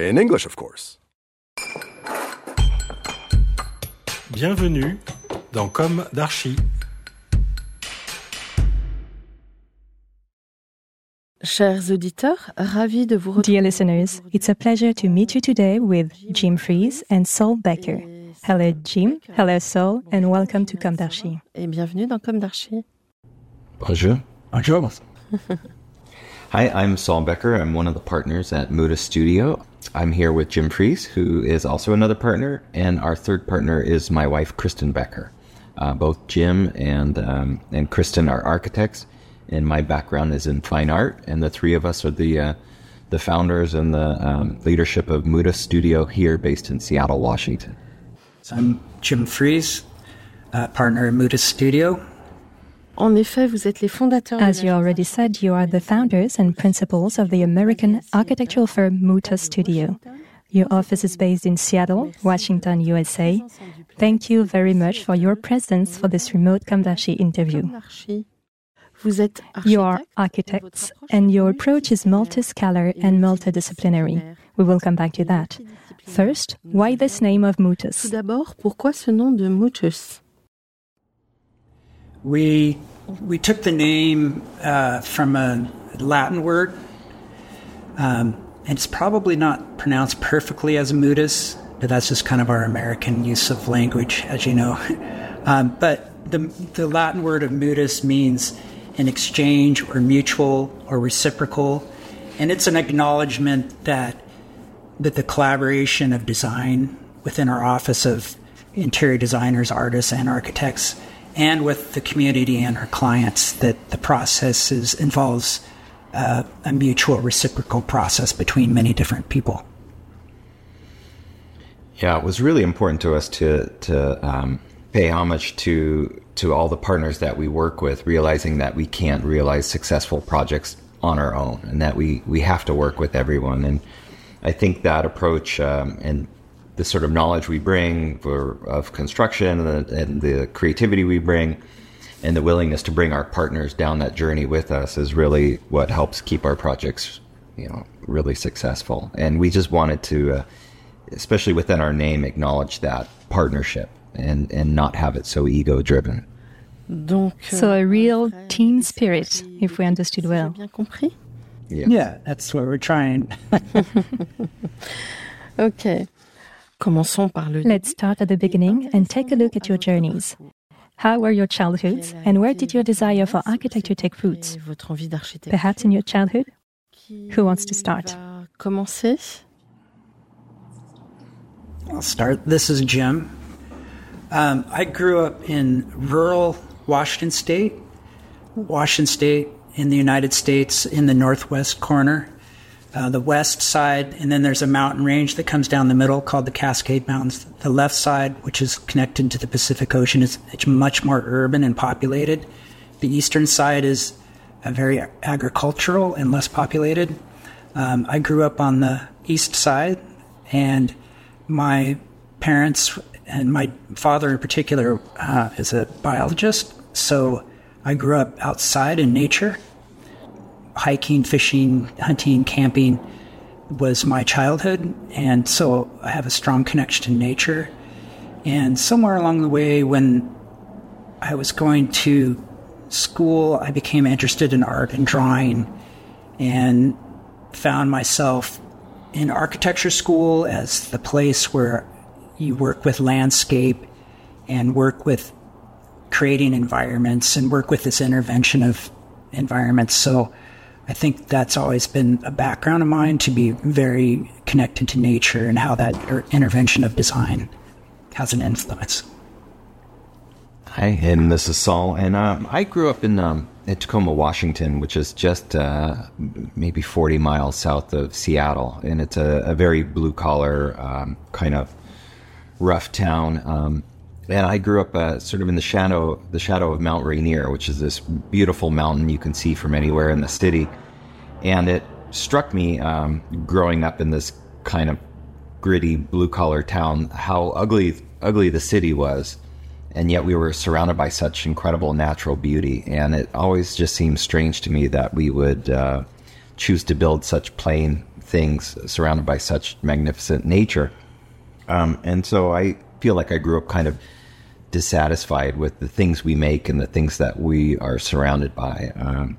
In English, of course. Bienvenue dans Comme d'Archi. Chers auditeurs, ravi de vous retrouver. Dear listeners, it's a pleasure to meet you today with Jim Fries and Saul Becker. Hello, Jim. Hello, Saul, and welcome to Comdarchi. Et bienvenue dans Comme d'Archi. Bonjour. Bonjour. Hi, I'm Saul Becker. I'm one of the partners at Mutuus Studio. I'm here with Jim Friez, who is also another partner, and our third partner is my wife, Kristen Becker. Uh, both Jim and um, and Kristen are architects, and my background is in fine art. And the three of us are the uh, the founders and the um, leadership of Mutuus Studio here, based in Seattle, Washington. So I'm Jim Friez, uh, partner at Mutuus Studio. En effet, vous êtes les fondateurs. As you already said, you are the founders and principals of the American architectural firm Mutuus Studio. Your office is based in Seattle, Washington, USA. Thank you very much for your presence for this remote Com d'Archi interview. Vous êtes You are architects, and your approach is multiscalar and multidisciplinary. We will come back to that. First, why this name of Tout Mutuus? d'abord, pourquoi ce nom de Mutuus We we took the name uh, from a Latin word, um, and it's probably not pronounced perfectly as Mutuus, but that's just kind of our American use of language, as you know. Um, but the the Latin word of Mutuus means an exchange or mutual or reciprocal, and it's an acknowledgement that that the collaboration of design within our office of interior designers, artists, and architects, and with the community and our clients, that the process is, involves uh, a mutual reciprocal process between many different people. Yeah, it was really important to us to to um, pay homage to to all the partners that we work with, realizing that we can't realize successful projects on our own, and that we we have to work with everyone. And I think that approach um, and the sort of knowledge we bring for of construction and the, and the creativity we bring and the willingness to bring our partners down that journey with us is really what helps keep our projects you know really successful and we just wanted to uh, especially within our name acknowledge that partnership and and not have it so ego driven So a real team spirit, if we understood well. bien compris. Yeah, that's what we're trying. Ok. Commençons par le Let's start at the beginning and take a look at your journeys. How were your childhoods, and where did your desire for architecture take root? Et votre envie d'architecture. Perhaps in your childhood? Who wants to start? Commencer. I'll start. This is Jim. Um, I grew up in rural Washington State, Washington State in the United States, in the northwest corner, uh, the west side, and then there's a mountain range that comes down the middle called the Cascade Mountains. The left side, which is connected to the Pacific Ocean, is it's much more urban and populated. The eastern side is uh, very agricultural and less populated. Um, I grew up on the east side, and my parents and my father in particular uh, is a biologist, so I grew up outside in nature. Hiking, fishing, hunting, camping was my childhood, and so I have a strong connection to nature. And somewhere along the way, when I was going to school, I became interested in art and drawing, and found myself in architecture school as the place where you work with landscape and work with creating environments and work with this intervention of environments. So I think that's always been a background of mine to be very connected to nature and how that intervention of design has an influence. Hi, and this is Saul, and um, I grew up in um, Tacoma, Washington, which is just uh, maybe 40 miles south of Seattle, and it's a, a very blue collar um, kind of rough town. Um, and I grew up uh, sort of in the shadow the shadow of Mount Rainier, which is this beautiful mountain you can see from anywhere in the city. And it struck me um, growing up in this kind of gritty blue collar town how ugly ugly the city was and yet we were surrounded by such incredible natural beauty. And it always just seemed strange to me that we would uh, choose to build such plain things surrounded by such magnificent nature. Um, and so I feel like I grew up kind of dissatisfied with the things we make and the things that we are surrounded by. Um,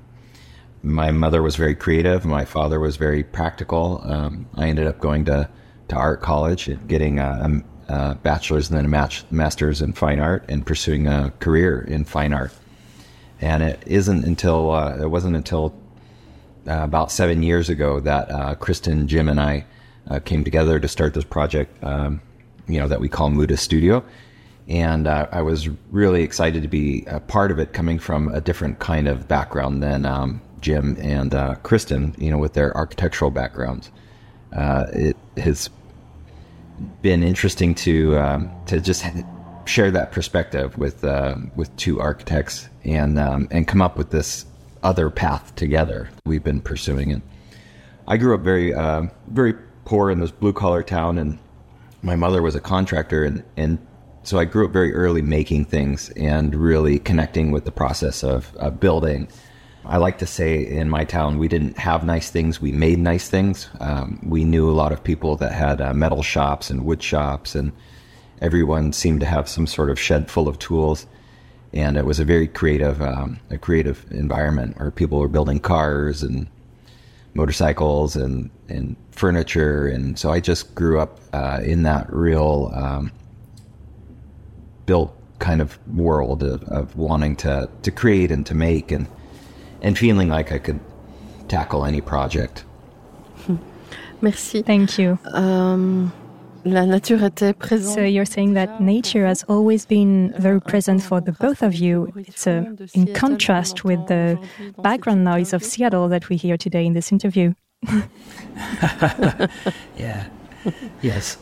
my mother was very creative. My father was very practical. Um, I ended up going to, to art college and getting a, uh, bachelor's and then a match, master's in fine art and pursuing a career in fine art. And it isn't until uh, it wasn't until uh, about seven years ago that uh, Kristen, Jim, and I uh, came together to start this project. Um, you know that we call Mutuus Studio, and uh, I was really excited to be a part of it, coming from a different kind of background than um, Jim and Kristen. You know, with their architectural backgrounds. it has been interesting to um, to just share that perspective with uh, with two architects and um, and come up with this other path together. We've been pursuing it. I grew up very uh, very poor in this blue collar town, and my mother was a contractor, and and so I grew up very early making things and really connecting with the process of, of building I like to say in my town, we didn't have nice things, we made nice things. Um, we knew a lot of people that had uh, metal shops and wood shops, and everyone seemed to have some sort of shed full of tools. And it was a very creative, um, a creative environment where people were building cars and motorcycles and, and furniture. And so I just grew up uh, in that real um, built kind of world of, of wanting to, to create and to make. And and feeling like I could tackle any project. Merci. Thank you. Um, la nature était présente. So you're saying that nature has always been very present for the both of you. It's uh, in contrast with the background noise of Seattle that we hear today in this interview. yeah. Yes.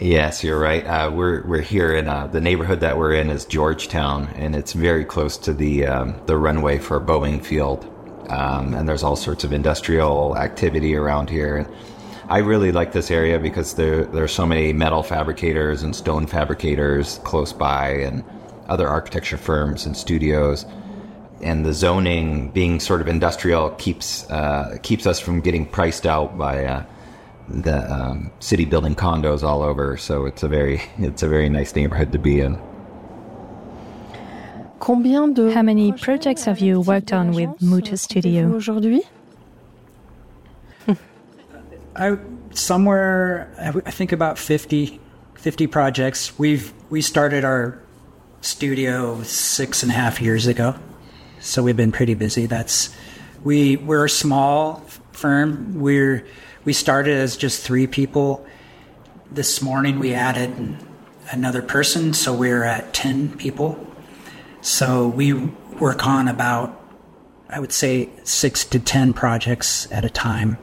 Yes, you're right. Uh, we're we're here in uh, the neighborhood that we're in is Georgetown, and it's very close to the um, the runway for Boeing Field, um, and there's all sorts of industrial activity around here. I really like this area because there there are so many metal fabricators and stone fabricators close by, and other architecture firms and studios. And the zoning being sort of industrial keeps uh, keeps us from getting priced out by uh, the um, city building condos all over. So it's a very it's a very nice neighborhood to be in. How many projects have you worked on with Mutuus Studio? I somewhere I think about 50, 50 projects. We've we started our studio six and a half years ago, so we've been pretty busy. That's we we're a small firm. We're we started as just three people. This morning we added another person, so we're at 10 people. So we work on about, I would say, six to 10 projects at a time,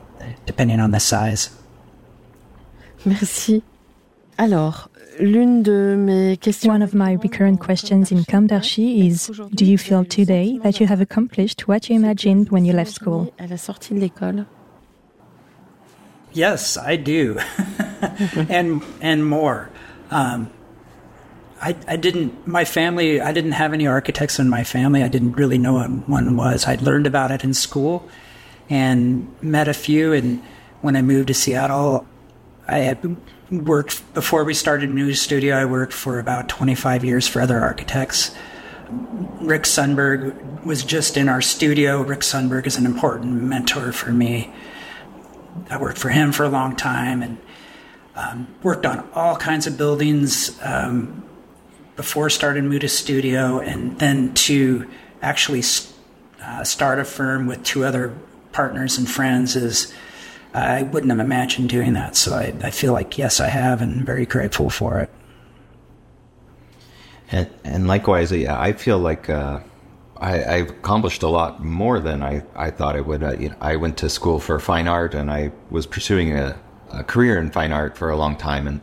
depending on the size. Merci. Alors, l'une de mes questions. One of my recurrent questions in Com d'Archi is Do you feel today that you have accomplished what you imagined when you left school? À la sortie de l'école. Yes, I do, and and more. Um, I I didn't. My family. I didn't have any architects in my family. I didn't really know what one was. I'd learned about it in school, and met a few. And when I moved to Seattle, I had worked before we started Mutuus Studio. I worked for about twenty five years for other architects. Rick Sundberg was just in our studio. Rick Sundberg is an important mentor for me. I worked for him for a long time and um, worked on all kinds of buildings um, before starting Mutuus Studio, and then to actually uh, start a firm with two other partners and friends is I wouldn't have imagined doing that. So I, I feel like yes, I have, and very grateful for it. And, and likewise, yeah, I feel like uh, I, have accomplished a lot more than I, I thought I would. Uh, you know, I went to school for fine art, and I was pursuing a, a career in fine art for a long time, and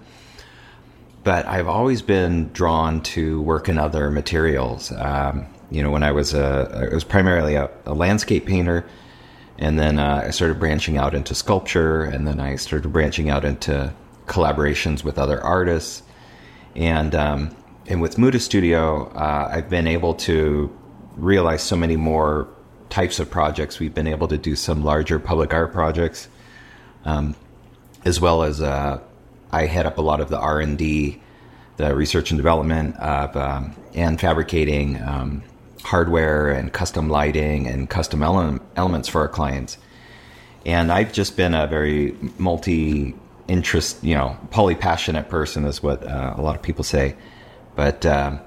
but I've always been drawn to work in other materials. Um, you know, when I was a, I was primarily a, a landscape painter, and then uh, I started branching out into sculpture, and then I started branching out into collaborations with other artists, and um, and with Mutuus Studio, uh, I've been able to realize so many more types of projects. We've been able to do some larger public art projects, um, as well as uh, I head up a lot of the R and D, the research and development of um, and fabricating um, hardware and custom lighting and custom ele- elements for our clients. And I've just been a very multi interest, you know, poly passionate person, is what uh, a lot of people say. But uh,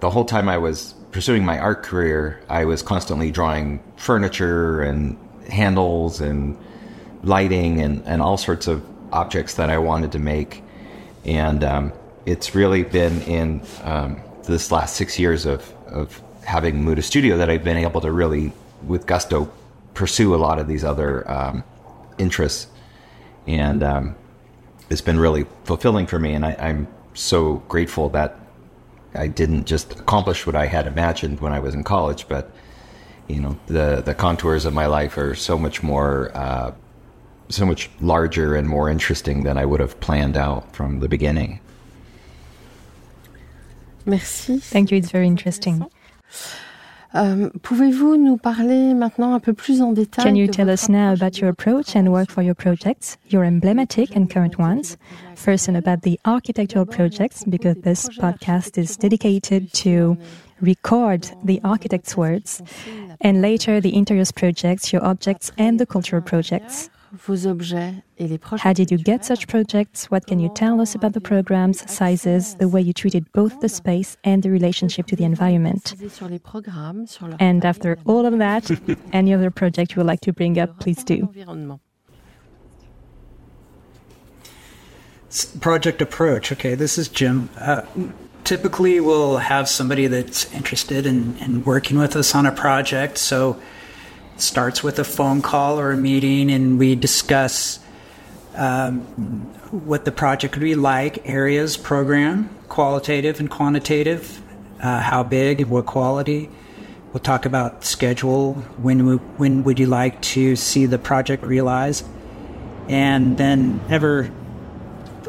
the whole time I was pursuing my art career, I was constantly drawing furniture and handles and lighting and, and all sorts of objects that I wanted to make. And um, it's really been in um, this last six years of, of having Mutuus Studio that I've been able to really, with gusto, pursue a lot of these other um, interests. And um, it's been really fulfilling for me. And I, I'm so grateful that I didn't just accomplish what I had imagined when I was in college, but you know the the contours of my life are so much more uh, so much larger and more interesting than I would have planned out from the beginning. Merci. Thank you. It's very interesting. Euh, pouvez-vous nous parler maintenant un peu plus en détail Can you tell us now about your approach and work for your projects, your emblematic and current ones? First, and about the architectural projects, because this podcast is dedicated to record the architect's words, and later the interiors projects, your objects, and the cultural projects vos objets et les How did you get such projects? What can you tell us about the programs, sizes, the way you treated both the space and the relationship to the environment? And after all of that, any other project you would like to bring up, please do. Project approach. Okay, this is Jim. Uh, typically, we'll have somebody that's interested in, in working with us on a project. So starts with a phone call or a meeting, and we discuss um, what the project would be like, areas, program, qualitative and quantitative, uh, how big, what quality. We'll talk about schedule. When we, when would you like to see the project realized? And then ever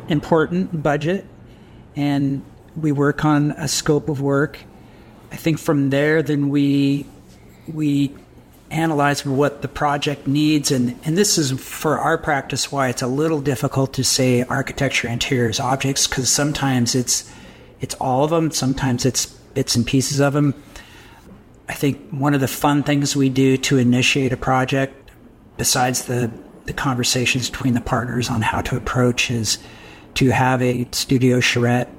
important budget. And we work on a scope of work. I think from there, then we we analyze what the project needs and, and this is for our practice why it's a little difficult to say architecture interiors objects because sometimes it's it's all of them sometimes it's bits and pieces of them i think one of the fun things we do to initiate a project besides the the conversations between the partners on how to approach is to have a studio charrette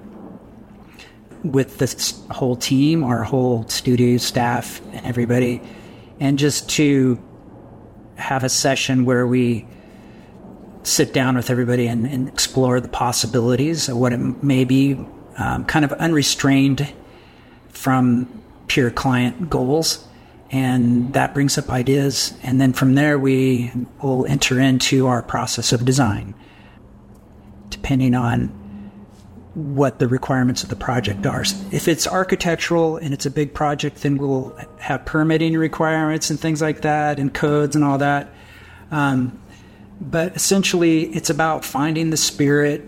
with the whole team our whole studio staff and everybody and just to have a session where we sit down with everybody and, and explore the possibilities of what it may be, um, kind of unrestrained from pure client goals. And that brings up ideas. And then from there, we will enter into our process of design, depending on what the requirements of the project are. If it's architectural and it's a big project, then we'll have permitting requirements and things like that, and codes and all that. Um, but essentially, it's about finding the spirit,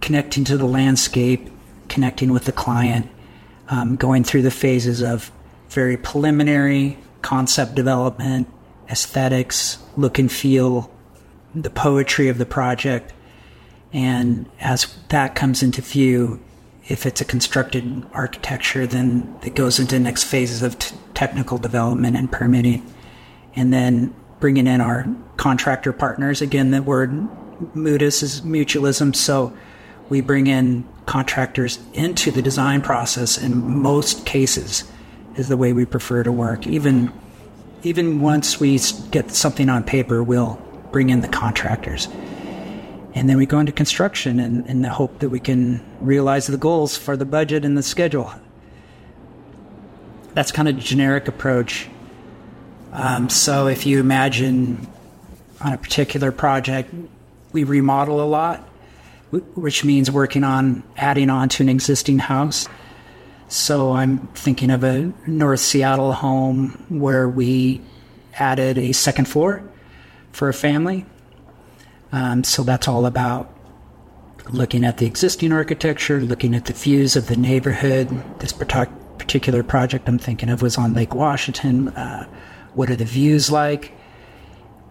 connecting to the landscape, connecting with the client, um, going through the phases of very preliminary concept development, aesthetics, look and feel, the poetry of the project, and as that comes into view, if it's a constructed architecture, then it goes into next phases of t- technical development and permitting. And then bringing in our contractor partners. Again, the word Mutuus is mutualism. So we bring in contractors into the design process in most cases is the way we prefer to work. Even even once we get something on paper, we'll bring in the contractors. And then we go into construction in, in the hope that we can realize the goals for the budget and the schedule. That's kind of a generic approach. Um, so if you imagine on a particular project, we remodel a lot, which means working on adding on to an existing house. So I'm thinking of a North Seattle home where we added a second floor for a family um, so that's all about looking at the existing architecture, looking at the views of the neighborhood. This particular project I'm thinking of was on Lake Washington. Uh, what are the views like?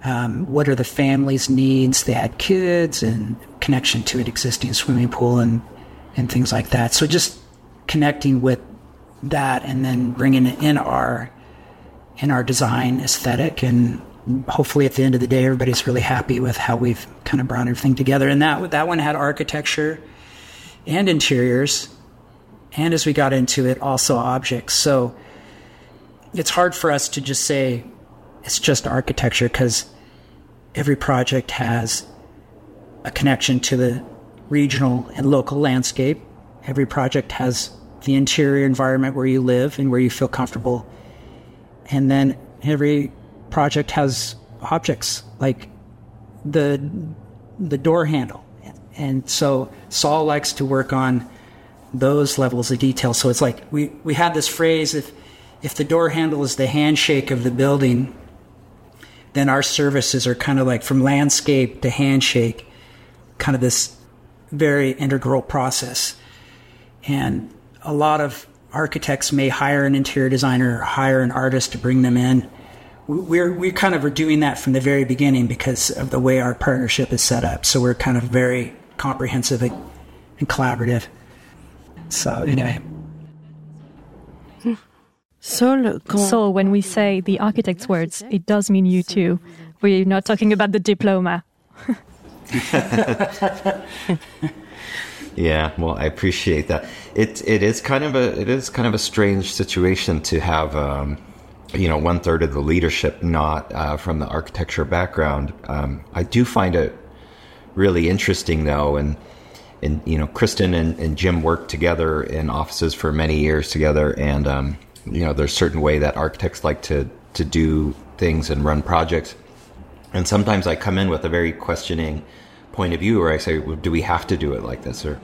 Um, what are the family's needs? They had kids and connection to an existing swimming pool and, and things like that. So just connecting with that and then bringing it in our in our design aesthetic and hopefully at the end of the day, everybody's really happy with how we've kind of brought everything together. And that that one had architecture and interiors, and as we got into it, also objects. So it's hard for us to just say it's just architecture because every project has a connection to the regional and local landscape. Every project has the interior environment where you live and where you feel comfortable. And then every project has objects like the the door handle, and so Saul likes to work on those levels of detail. So it's like we we had this phrase if if the door handle is the handshake of the building, then our services are kind of like from landscape to handshake, kind of this very integral process. And a lot of architects may hire an interior designer hire an artist to bring them in we're we kind of are doing that from the very beginning because of the way our partnership is set up. So we're kind of very comprehensive and, and collaborative. So anyway. So, so when we say the architect's words, it does mean you too. We're not talking about the diploma. yeah, well, I appreciate that. It it is kind of a it is kind of a strange situation to have um, you know, one third of the leadership not uh, from the architecture background. Um, I do find it really interesting, though, and and you know, Kristen and, and Jim worked together in offices for many years together, and um, you know, there's a certain way that architects like to to do things and run projects, and sometimes I come in with a very questioning point of view, where I say, well, do we have to do it like this, or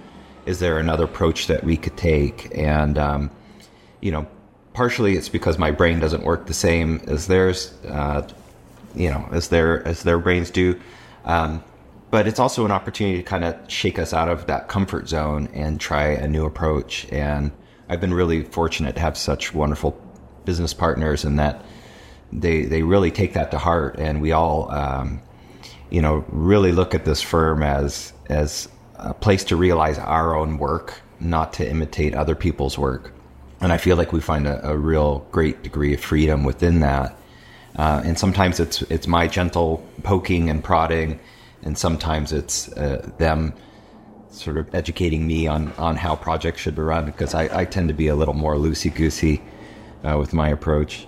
is there another approach that we could take? And um, you know, partially it's because my brain doesn't work the same as theirs, uh, you know, as their as their brains do. Um, but it's also an opportunity to kind of shake us out of that comfort zone and try a new approach. And I've been really fortunate to have such wonderful business partners, and that they they really take that to heart. And we all, um, you know, really look at this firm as as a place to realize our own work, not to imitate other people's work and I feel like we find a, a real great degree of freedom within that. Uh, and sometimes it's it's my gentle poking and prodding, and sometimes it's uh, them sort of educating me on on how projects should be run because I, I tend to be a little more loosey goosey uh, with my approach,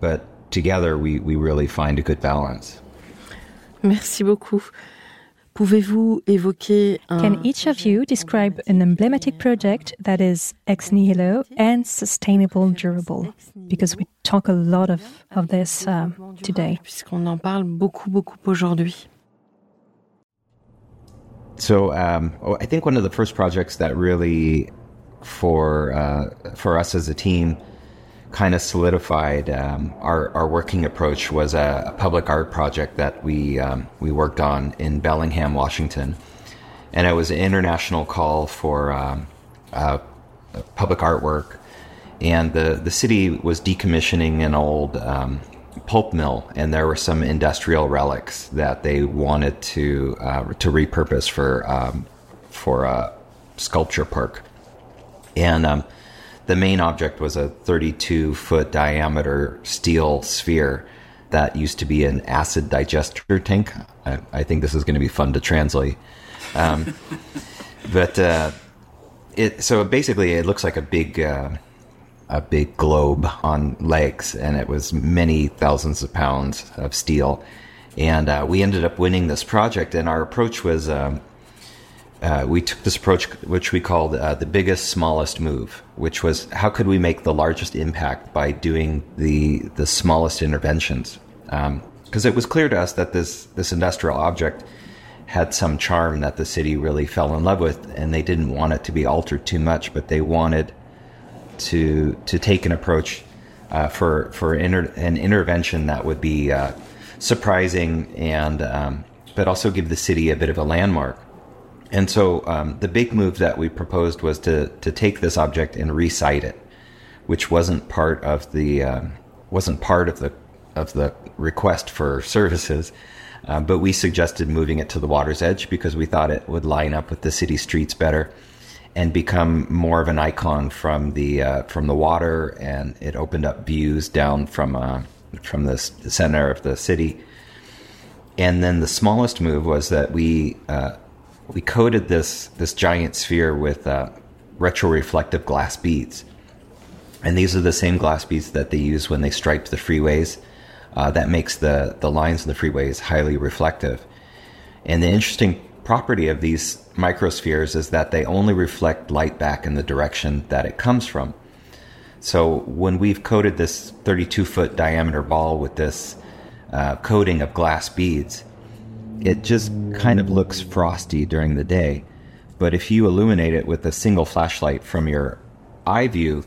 but together we we really find a good balance. Merci beaucoup. Pouvez-vous évoquer un... Can each of you describe an emblematic project that is ex nihilo and sustainable durable? Because we talk a lot of, of this uh, today. Puisqu'on en parle beaucoup, beaucoup aujourd'hui. So um, oh, I think one of the first projects that really, for uh, for us as a team, kind of solidified um, our, our working approach was a, a, public art project that we um, we worked on in Bellingham, Washington, and it was an international call for um, uh, public artwork, and the the city was decommissioning an old um, pulp mill, and there were some industrial relics that they wanted to uh, to repurpose for um, for a sculpture park, And um, the main object was a 32 foot diameter steel sphere that used to be an acid digester tank. I, I think this is going to be fun to translate. Um, but uh, it so basically it looks like a big uh, a big globe on legs, and it was many thousands of pounds of steel. And uh, we ended up winning this project, and our approach was um, uh, we took this approach, which we called uh, the biggest, smallest move, which was how could we make the largest impact by doing the the smallest interventions? Because um, it was clear to us that this this industrial object had some charm that the city really fell in love with, and they didn't want it to be altered too much, but they wanted to to take an approach uh, for for inter- an intervention that would be uh, surprising and um, but also give the city a bit of a landmark. And so um, the big move that we proposed was to to take this object and resite it, which wasn't part of the um, wasn't part of the of the request for services. Uh, but we suggested moving it to the water's edge because we thought it would line up with the city streets better and become more of an icon from the uh, from the water, and it opened up views down from uh, from the, the, center of the city. And then the smallest move was that we uh, we coated this this giant sphere with uh, retroreflective glass beads, and these are the same glass beads that they use when they stripe the freeways. Uh, that makes the the lines of the freeways highly reflective. And the interesting property of these microspheres is that they only reflect light back in the direction that it comes from. So when we've coated this 32 foot diameter ball with this uh, coating of glass beads, it just kind of looks frosty during the day. But if you illuminate it with a single flashlight from your eye view,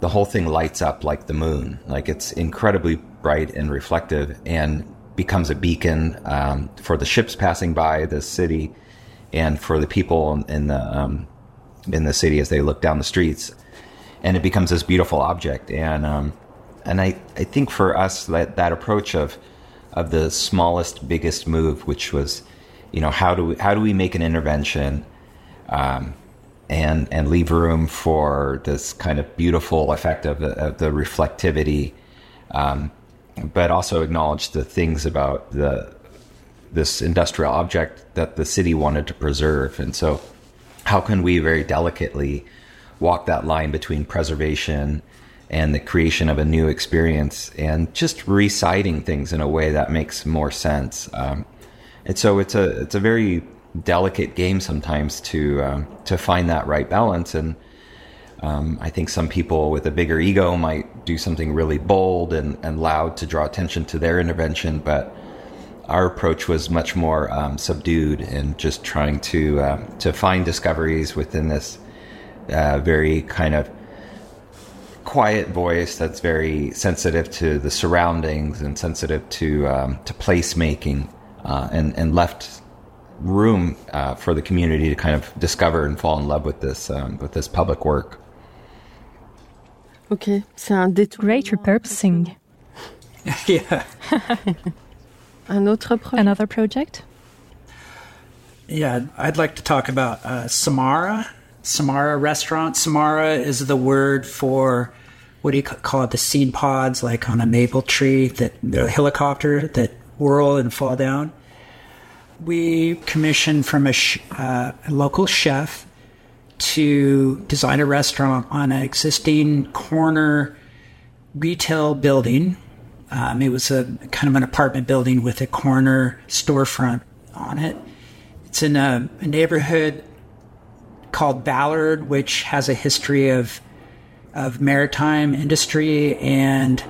the whole thing lights up like the moon. Like it's incredibly bright and reflective and becomes a beacon um, for the ships passing by the city and for the people in the um, in the city as they look down the streets, and it becomes this beautiful object. And um, and I, I think for us that that approach of of the smallest biggest move, which was, you know, how do we how do we make an intervention, um, and and leave room for this kind of beautiful effect of the, of the reflectivity, um, but also acknowledge the things about the this industrial object that the city wanted to preserve. And so, how can we very delicately walk that line between preservation and the creation of a new experience and just reciting things in a way that makes more sense? Um, and so, it's a it's a very delicate game sometimes to um, to find that right balance and. Um, I think some people with a bigger ego might do something really bold and, and loud to draw attention to their intervention, but our approach was much more um, subdued and just trying to uh, to find discoveries within this uh, very kind of quiet voice that's very sensitive to the surroundings and sensitive to um, to placemaking uh, and and left room uh, for the community to kind of discover and fall in love with this um, with this public work. Okay, c'est un Great repurposing. yeah. Un autre? Another project? Yeah, I'd like to talk about uh, Samara. Samara restaurant. Samara is the word for what do you call it? The seed pods, like on a maple tree, that the helicopter that whirl and fall down. We commissioned from a, sh- uh, a local chef to design a restaurant on an existing corner retail building um, it was a kind of an apartment building with a corner storefront on it. It's in a, a neighborhood called Ballard, which has a history of of maritime industry and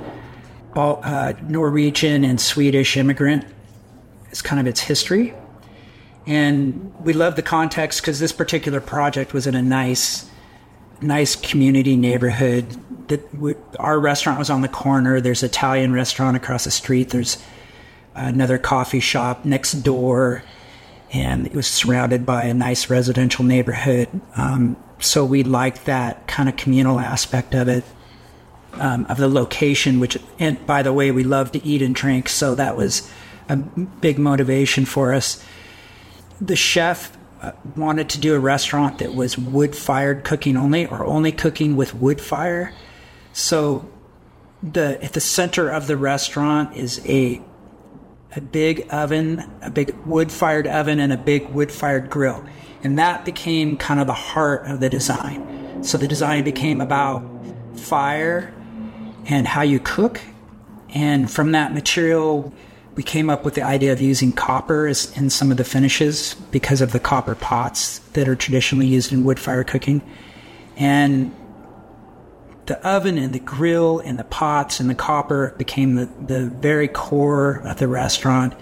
uh, Norwegian and Swedish immigrant. It's kind of its history. And we love the context because this particular project was in a nice, nice community neighborhood that we, our restaurant was on the corner. There's an Italian restaurant across the street. There's another coffee shop next door, and it was surrounded by a nice residential neighborhood. Um, so we liked that kind of communal aspect of it, um, of the location. Which, and by the way, we love to eat and drink, so that was a big motivation for us. The chef uh, wanted to do a restaurant that was wood fired cooking only or only cooking with wood fire. So the at the center of the restaurant is a a big oven, a big wood fired oven and a big wood fired grill. And that became kind of the heart of the design. So the design became about fire and how you cook. And from that material, we came up with the idea of using copper in some of the finishes because of the copper pots that are traditionally used in wood fire cooking. And the oven and the grill and the pots and the copper became the, the very core of the restaurant.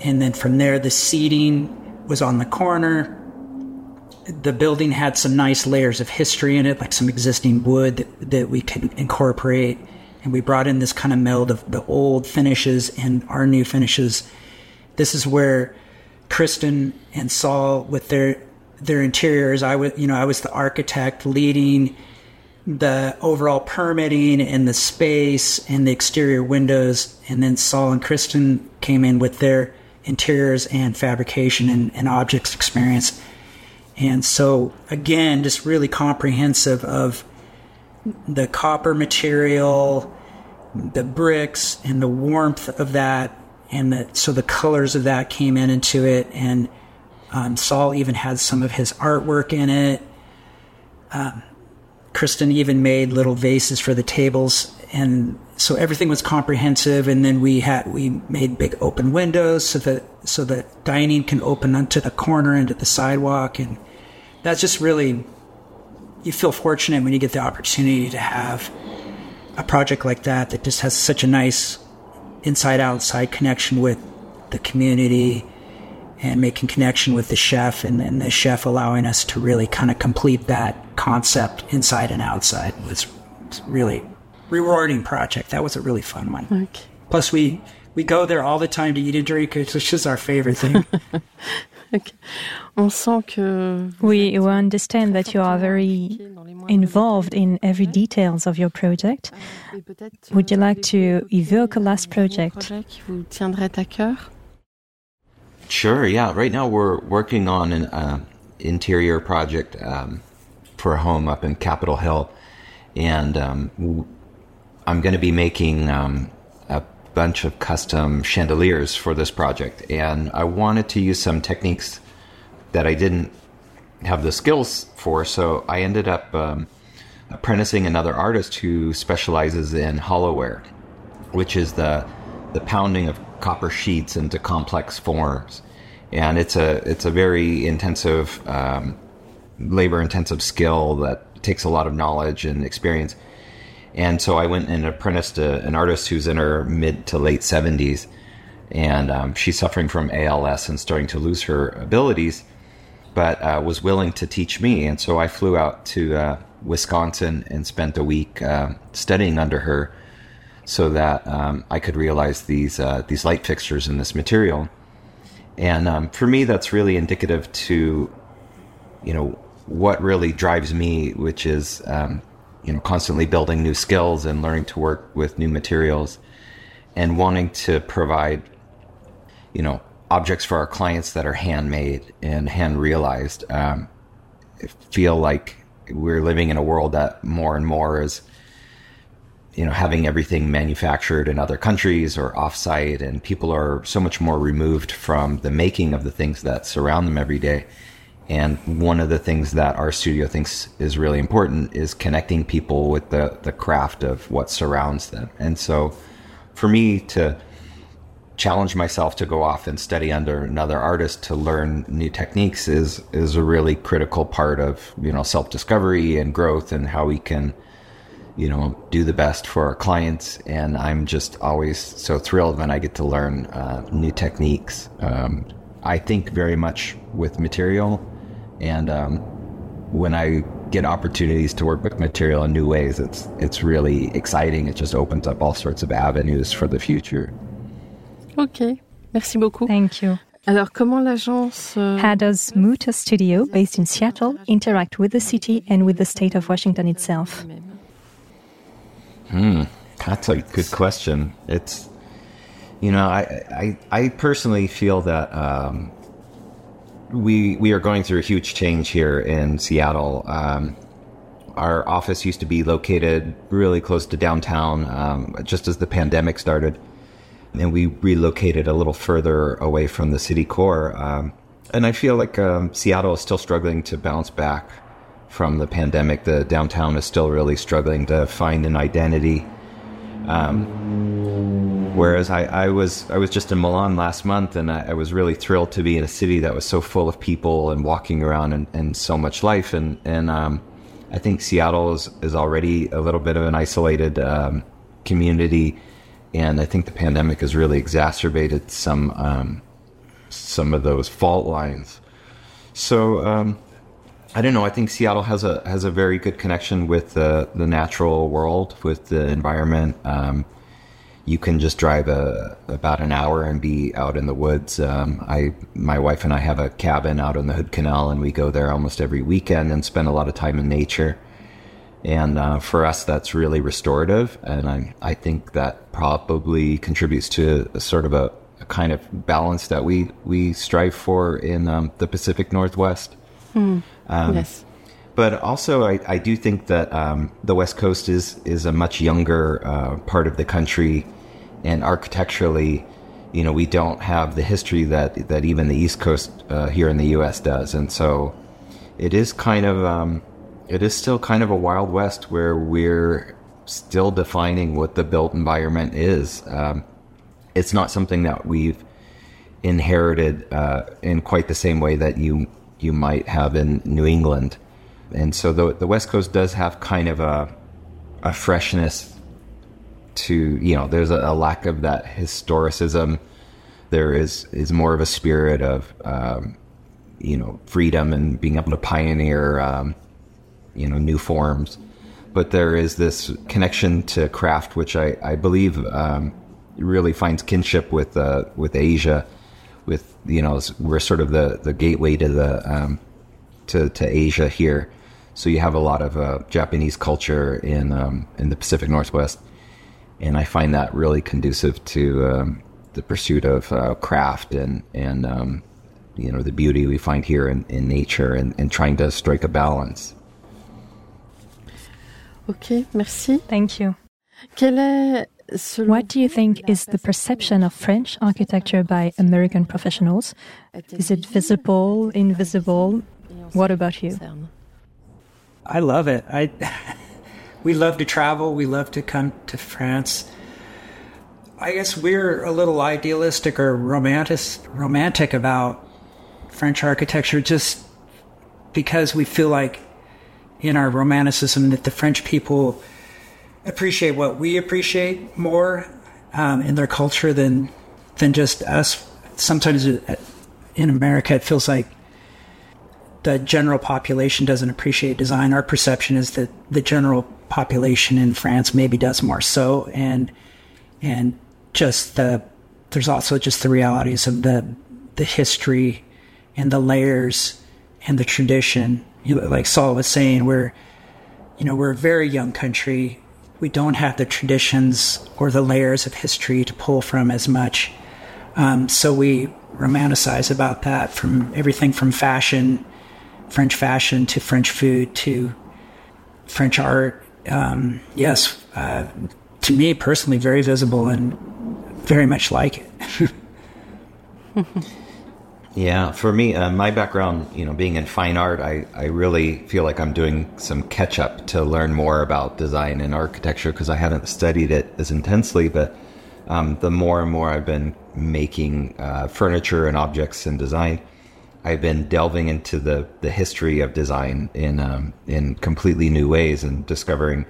And then from there, the seating was on the corner. The building had some nice layers of history in it, like some existing wood that, that we could incorporate. And we brought in this kind of meld of the old finishes and our new finishes. This is where Kristen and Saul, with their their interiors, I was you know I was the architect leading the overall permitting and the space and the exterior windows, and then Saul and Kristen came in with their interiors and fabrication and, and objects experience. And so, again, just really comprehensive of the copper material, the bricks, and the warmth of that. And the, so the colors of that came in into it. And um, Saul even had some of his artwork in it. Um, Kristen even made little vases for the tables. And so everything was comprehensive. And then we had, we made big open windows so that, so that dining can open onto the corner into the sidewalk. And that's just really, you feel fortunate when you get the opportunity to have a project like that that just has such a nice inside outside connection with the community and making connection with the chef and then the chef allowing us to really kind of complete that concept inside and outside was really rewarding project that was a really fun one okay. plus we we go there all the time to eat and drink which is our favorite thing okay. On sent que we understand that you are very involved in every details of your project. Would you like to evoke a last project? Sure, yeah. Right now we're working on an uh, interior project um, for a home up in Capitol Hill, and um, I'm going to be making um, a bunch of custom chandeliers for this project. And I wanted to use some techniques that I didn't have the skills for, so I ended up um, apprenticing another artist who specializes in hollowware, which is the the pounding of copper sheets into complex forms, and it's a it's a very intensive, um, labor intensive skill that takes a lot of knowledge and experience. And so I went and apprenticed an artist who's in her mid to late seventies, and um, she's suffering from ALS and starting to lose her abilities, but uh, was willing to teach me. And so I flew out to uh, Wisconsin and spent a week uh, studying under her so that um, I could realize these uh, these light fixtures in this material. And um, for me, that's really indicative to, you know, what really drives me, which is, um, you know, constantly building new skills and learning to work with new materials, and wanting to provide, you know, objects for our clients that are handmade and hand realized. Um, feel like we're living in a world that more and more is you know having everything manufactured in other countries or offsite and people are so much more removed from the making of the things that surround them every day and one of the things that our studio thinks is really important is connecting people with the the craft of what surrounds them and so for me to challenge myself to go off and study under another artist to learn new techniques is is a really critical part of you know self discovery and growth and how we can you know, do the best for our clients. And I'm just always so thrilled when I get to learn uh, new techniques. Um, I think very much with material, and um, when I get opportunities to work with material in new ways, it's it's really exciting. It just opens up all sorts of avenues for the future. Ok, merci beaucoup. Thank you. Alors, comment l'agence euh... How does Mutuus Studio, based in Seattle, interact with the city and with the state of Washington itself? Hmm, that's a good question. It's, you know, I I, I personally feel that um, we we are going through a huge change here in Seattle. Um, our office used to be located really close to downtown, um, just as the pandemic started, and we relocated a little further away from the city core. Um, and I feel like um, Seattle is still struggling to bounce back from the pandemic. The downtown is still really struggling to find an identity. Um, whereas I, I, was I was just in Milan last month, and I, I, was really thrilled to be in a city that was so full of people and walking around and, and so much life. And and um, I think Seattle is, is already a little bit of an isolated um, community, and I think the pandemic has really exacerbated some um, some of those fault lines. So um, I don't know. I think Seattle has a has a very good connection with the the natural world, with the environment. Um, you can just drive a, about an hour and be out in the woods. Um, I, my wife and I have a cabin out on the Hood Canal, and we go there almost every weekend and spend a lot of time in nature. And uh, for us, that's really restorative, and I, I think that probably contributes to a sort of a, a kind of balance that we we strive for in um, the Pacific Northwest. Mm. Um, yes. But also, I, I do think that um, the West Coast is is a much younger uh, part of the country, and architecturally, you know, we don't have the history that that even the East Coast uh, here in the U.S. does, and so it is kind of um, it is still kind of a wild west where we're still defining what the built environment is. Um, it's not something that we've inherited uh, in quite the same way that you you might have in New England. And so the, the West Coast does have kind of a, a freshness to, you know, there's a, a lack of that historicism. There is, is more of a spirit of, um, you know, freedom and being able to pioneer, um, you know, new forms. But there is this connection to craft, which I, I believe um, really finds kinship with, uh, with Asia with you know we're sort of the the gateway to the um, to to Asia here. So you have a lot of uh, Japanese culture in um, in the Pacific Northwest, and I find that really conducive to um, the pursuit of uh, craft and and um, you know the beauty we find here in, in nature and, and trying to strike a balance. Ok, merci. Thank you. Quelle est what do you think is the perception of French architecture by American professionals? Is it visible, invisible? What about you? I love it. I we love to travel. We love to come to France. I guess we're a little idealistic or romantic romantic about French architecture just because we feel like in our romanticism that the French people appreciate what we appreciate more um, in their culture than than just us. Sometimes in America, it feels like the general population doesn't appreciate design. Our perception is that the general population in France maybe does more so, and and just the there's also just the realities of the the history and the layers and the tradition. You know, like Saul was saying, we're you know we're a very young country we don't have the traditions or the layers of history to pull from as much. Um, so we romanticize about that from everything from fashion, French fashion, to French food, to French art. Um, yes, uh, to me personally, very visible and very much like it. Yeah, for me, uh, my background, you know, being in fine art, I, I really feel like I'm doing some catch up to learn more about design and architecture because I haven't studied it as intensely. But um, the more and more I've been making uh, furniture and objects and design, I've been delving into the, the history of design in um, in completely new ways and discovering,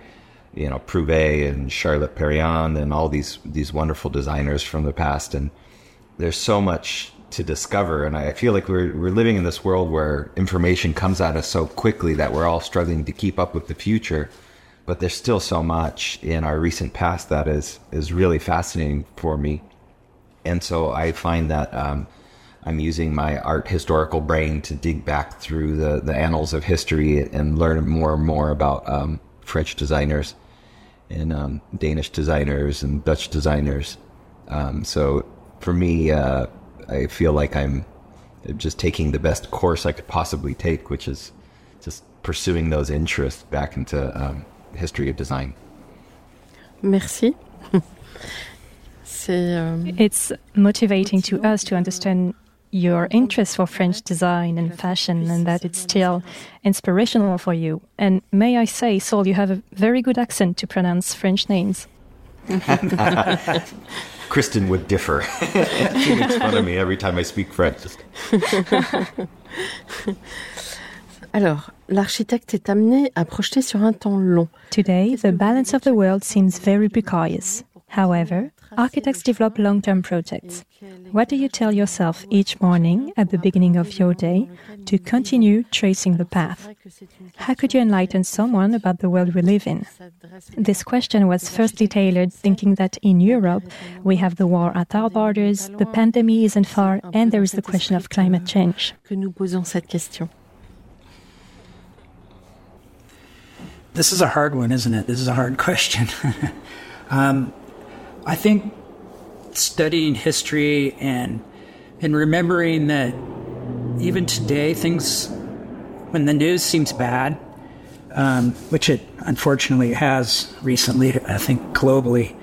you know, Prouvé and Charlotte Perriand and all these these wonderful designers from the past. And there's so much to discover. And I feel like we're we're living in this world where information comes at us so quickly that we're all struggling to keep up with the future. But there's still so much in our recent past that is is really fascinating for me. And so I find that um, I'm using my art historical brain to dig back through the, the annals of history and learn more and more about um, French designers and um, Danish designers and Dutch designers. Um, so for me, uh, I feel like I'm just taking the best course I could possibly take, which is just pursuing those interests back into um, history of design. Merci. Euh, it's motivating to us to understand your interest for French design and fashion and that it's still inspirational for you. And may I say, Saul, you have a very good accent to pronounce French names. Kristen would differ. she makes fun of me every time I speak French. Alors, l'architecte est amené à projeter sur un temps long. Today, the balance of the world seems very precarious. However, architects develop long term projects. What do you tell yourself each morning at the beginning of your day to continue tracing the path? How could you enlighten someone about the world we live in? This question was firstly tailored thinking that in Europe we have the war at our borders, the pandemic isn't far, and there is the question of climate change. Que nous posons cette question. This is a hard one, isn't it? This is a hard question. um, I think studying history and and remembering that even today things when the news seems bad, um, which it unfortunately has recently, I think globally.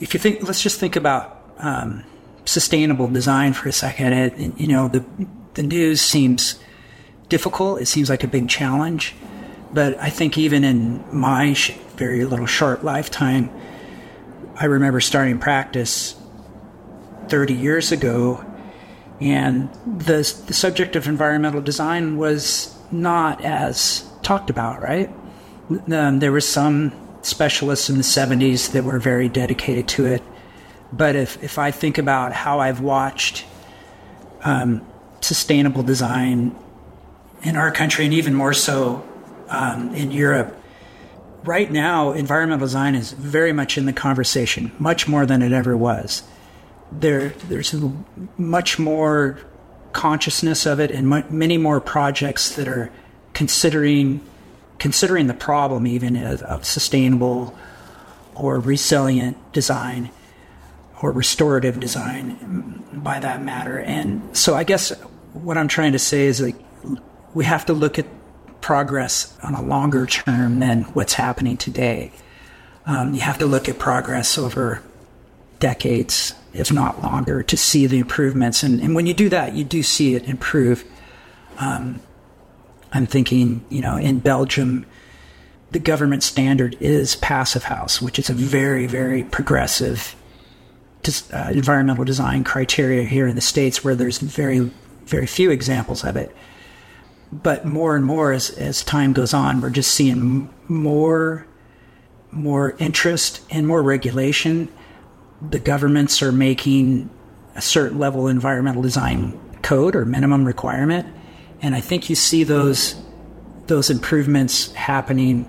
If you think, let's just think about um, sustainable design for a second. It, you know, the the news seems difficult. It seems like a big challenge, but I think even in my very little short lifetime I remember starting practice 30 years ago, and the, the subject of environmental design was not as talked about, right? Um, there were some specialists in the 70s that were very dedicated to it. But if, if I think about how I've watched um, sustainable design in our country, and even more so um, in Europe, right now, environmental design is very much in the conversation, much more than it ever was. There, there's much more consciousness of it, and many more projects that are considering considering the problem even of, sustainable or resilient design or restorative design, by that matter. And so, I guess what I'm trying to say is like we have to look at progress on a longer term than what's happening today. Um, you have to look at progress over decades, if not longer, to see the improvements. And, and when you do that, you do see it improve. Um, I'm thinking, you know, in Belgium, the government standard is Passive House, which is a very, very progressive uh, environmental design criteria here in the States where there's very, very few examples of it but more and more as, as time goes on, we're just seeing more more interest and more regulation. The governments are making a certain level environmental design code or minimum requirement, and I think you see those those improvements happening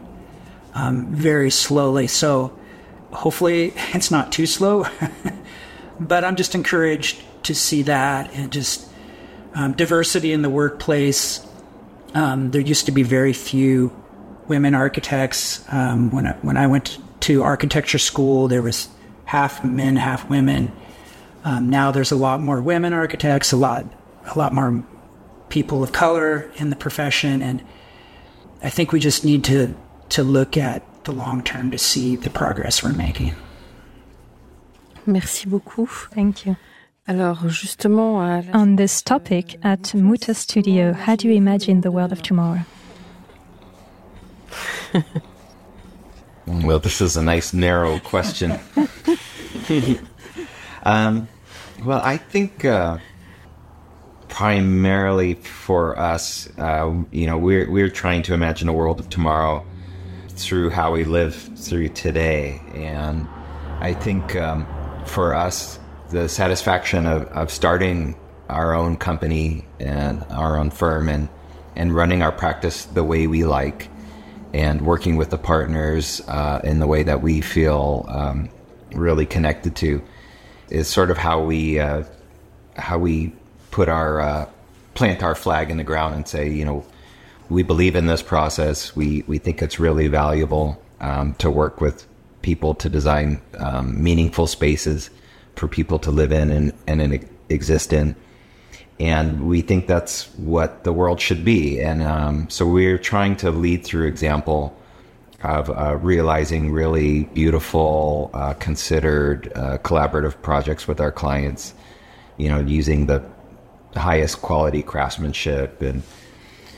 um, very slowly. So hopefully it's not too slow, but I'm just encouraged to see that and just um, diversity in the workplace um, there used to be very few women architects. Um, when I, when I went to architecture school, there was half men, half women. Um, now there's a lot more women architects, a lot a lot more people of color in the profession, and I think we just need to to look at the long term to see the progress we're making. Merci beaucoup. Thank you. Alors justement, on this topic at Mutuus Studio, how do you imagine the world of tomorrow? well, this is a nice narrow question. um, well, I think uh, primarily for us, uh, you know, we're we're trying to imagine a world of tomorrow through how we live through today, and I think um, for us the satisfaction of, of starting our own company and our own firm and and running our practice the way we like and working with the partners uh, in the way that we feel um, really connected to is sort of how we uh, how we put our uh, plant our flag in the ground and say you know we believe in this process. We we think it's really valuable um, to work with people to design um, meaningful spaces for people to live in and, and exist in. and we think that's what the world should be. And um, so we're trying to lead through example of uh, realizing really beautiful, uh, considered, uh, collaborative projects with our clients. You know, using the highest quality craftsmanship and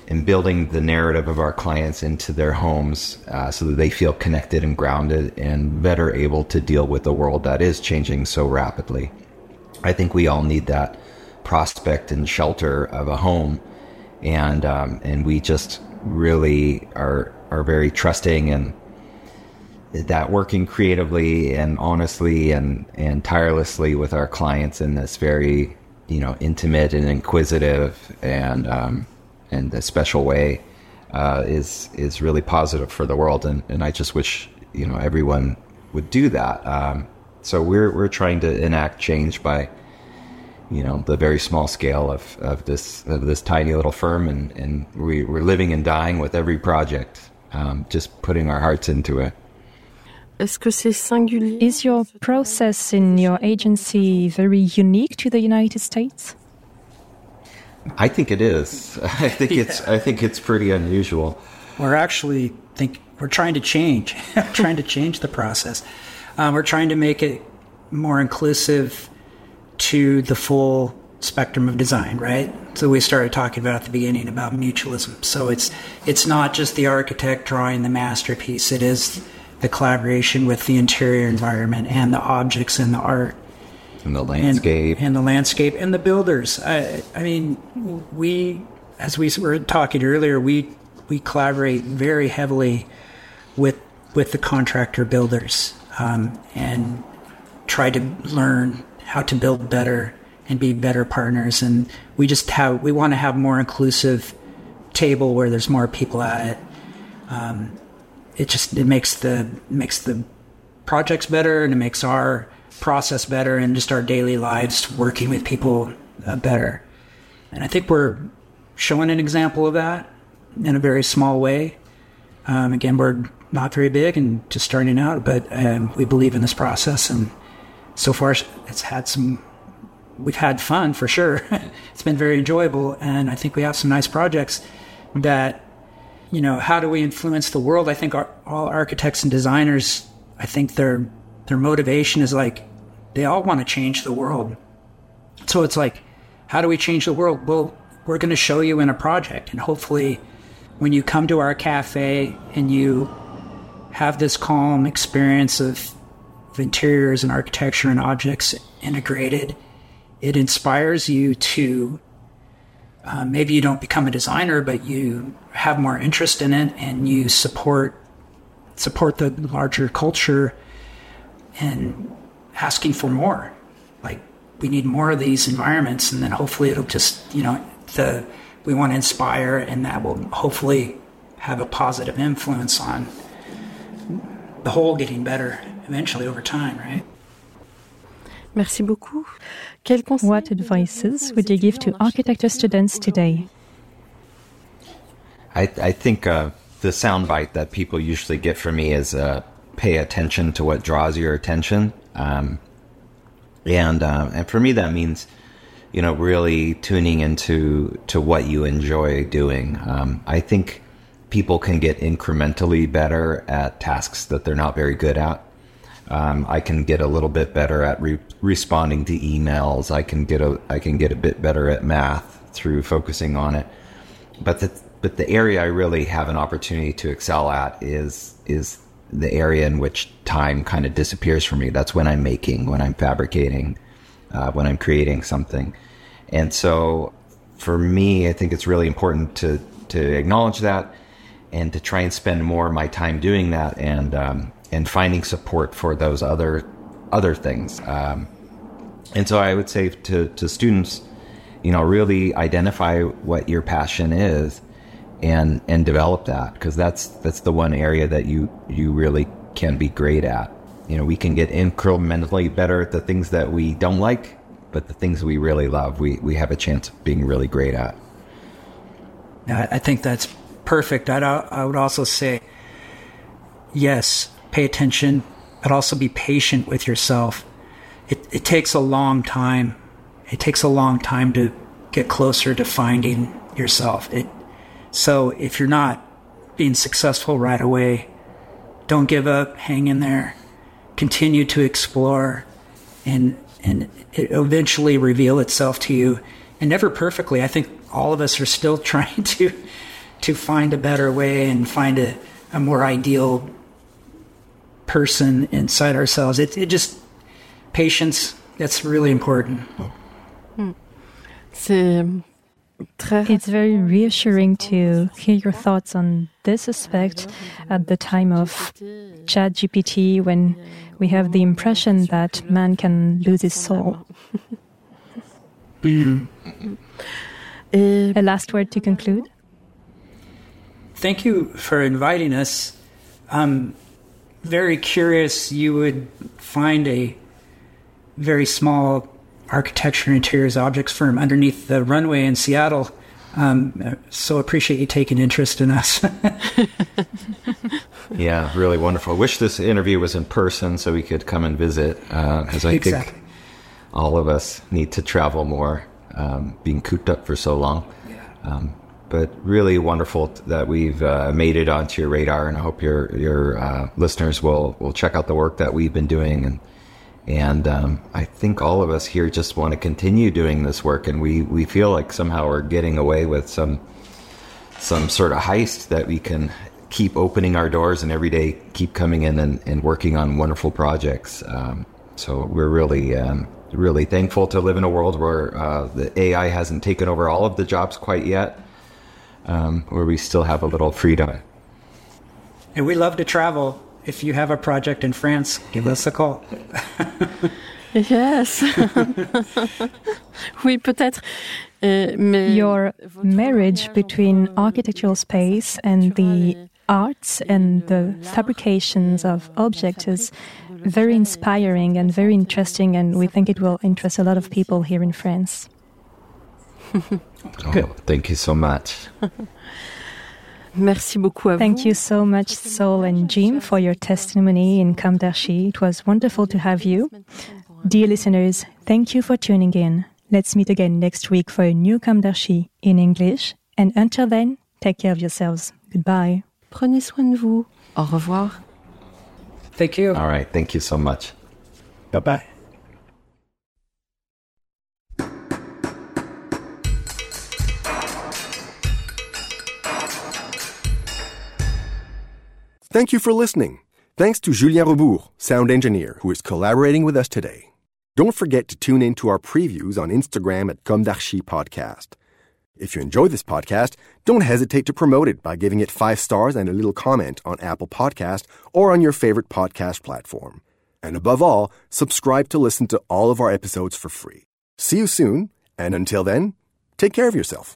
and building the narrative of our clients into their homes uh, so that they feel connected and grounded and better able to deal with the world that is changing so rapidly. I think we all need that prospect and shelter of a home, and um, and we just really are are very trusting and that working creatively and honestly and and tirelessly with our clients in this very you know intimate and inquisitive and um, and a special way uh, is is really positive for the world. And, and I just wish you know everyone would do that. Um, so we're we're trying to enact change by you know the very small scale of, of this of this tiny little firm. And, and we, we're living and dying with every project um, just putting our hearts into it. Is your process in your agency very unique to the United States? I think it is. I think yeah. it's. I think it's pretty unusual. We're actually think we're trying to change, trying to change the process. Um, we're trying to make it more inclusive to the full spectrum of design, right? So we started talking about at the beginning about mutualism. So it's it's not just the architect drawing the masterpiece. It is the collaboration with the interior environment and the objects and the art and the landscape and, and the landscape and the builders. I, I mean, we as we were talking earlier, we we collaborate very heavily with with the contractor builders um, and try to learn how to build better and be better partners. And we just have we want to have more inclusive table where there's more people at it. Um, it just it makes the makes the projects better and it makes our process better and just our daily lives working with people uh, better. And I think we're showing an example of that in a very small way. Um, again, we're not very big and just starting out, but um, we believe in this process. And so far, it's had some, we've had fun for sure. it's been very enjoyable. And I think we have some nice projects that you know, how do we influence the world? I think our, all architects and designers, I think their their motivation is like they all want to change the world. So it's like, how do we change the world? Well, we're going to show you in a project, and hopefully, when you come to our cafe and you have this calm experience of, of interiors and architecture and objects integrated, it inspires you to uh, maybe you don't become a designer, but you have more interest in it and you support support the larger culture and asking for more. Like we need more of these environments, and then hopefully it'll just you know the we want to inspire, and that will hopefully have a positive influence on the whole getting better eventually over time, right? Merci beaucoup. What advices would you give to architecture students today? I, I think uh, the soundbite that people usually get from me is uh, pay attention to what draws your attention. Um, and uh, and for me, that means you know really tuning into to what you enjoy doing. Um, I think people can get incrementally better at tasks that they're not very good at. Um, I can get a little bit better at re- responding to emails. I can get a I can get a bit better at math through focusing on it. But the but the area I really have an opportunity to excel at is is the area in which time kind of disappears for me. That's when I'm making, when I'm fabricating, uh, when I'm creating something. And so for me, I think it's really important to to acknowledge that and to try and spend more of my time doing that and um, and finding support for those other other things. Um, and so I would say to, to students, you know, really identify what your passion is and and develop that because that's that's the one area that you you really can be great at. You know, we can get incrementally better at the things that we don't like, but the things we really love, we we have a chance of being really great at. I think that's perfect. I'd, I would also say, yes, pay attention, but also be patient with yourself. It, it takes a long time. It takes a long time to get closer to finding yourself. It, so if you're not being successful right away, don't give up, hang in there, continue to explore, and and it eventually reveal itself to you. And never perfectly. I think all of us are still trying to to find a better way and find a, a more ideal person inside ourselves. It, it just patience. That's really important. It's very reassuring to hear your thoughts on this aspect at the time of ChatGPT when we have the impression that man can lose his soul. Mm-hmm. A last word to conclude? Thank you for inviting us. I'm very curious you would find a very small architecture and interiors objects firm underneath the runway in Seattle. Um, so appreciate you taking interest in us. yeah, really wonderful. Wish this interview was in person so we could come and visit, because uh, I exactly. think all of us need to travel more, um, being cooped up for so long. Yeah. Um, but really wonderful that we've uh, made it onto your radar, and I hope your your uh, listeners will will check out the work that we've been doing, and and um, I think all of us here just want to continue doing this work, and we we feel like somehow we're getting away with some some sort of heist that we can keep opening our doors and every day keep coming in and, and working on wonderful projects. Um, so we're really um, really thankful to live in a world where uh, the AI hasn't taken over all of the jobs quite yet um, where we still have a little freedom. And we love to travel. If you have a project in France, give us a call. yes. oui, peut-être. Uh, Your marriage between architectural space and the arts and the fabrications of objects is very inspiring and very interesting, and we think it will interest a lot of people here in France. oh, thank you so much. Merci beaucoup à Thank you so much, Saul and Jim, for your testimony in Com. It was wonderful to have you. Dear listeners, thank you for tuning in. Let's meet again next week for a new Com in English. And until then, take care of yourselves. Goodbye. Prenez soin de vous. Au revoir. Thank you. All right. Thank you so much. Bye bye. Thank you for listening. Thanks to Julien Rebours, sound engineer, who is collaborating with us today. Don't forget to tune in to our previews on Instagram at Com d'Archi Podcast. If you enjoy this podcast, don't hesitate to promote it by giving it five stars and a little comment on Apple Podcast or on your favorite podcast platform. And above all, subscribe to listen to all of our episodes for free. See you soon, and until then, take care of yourself.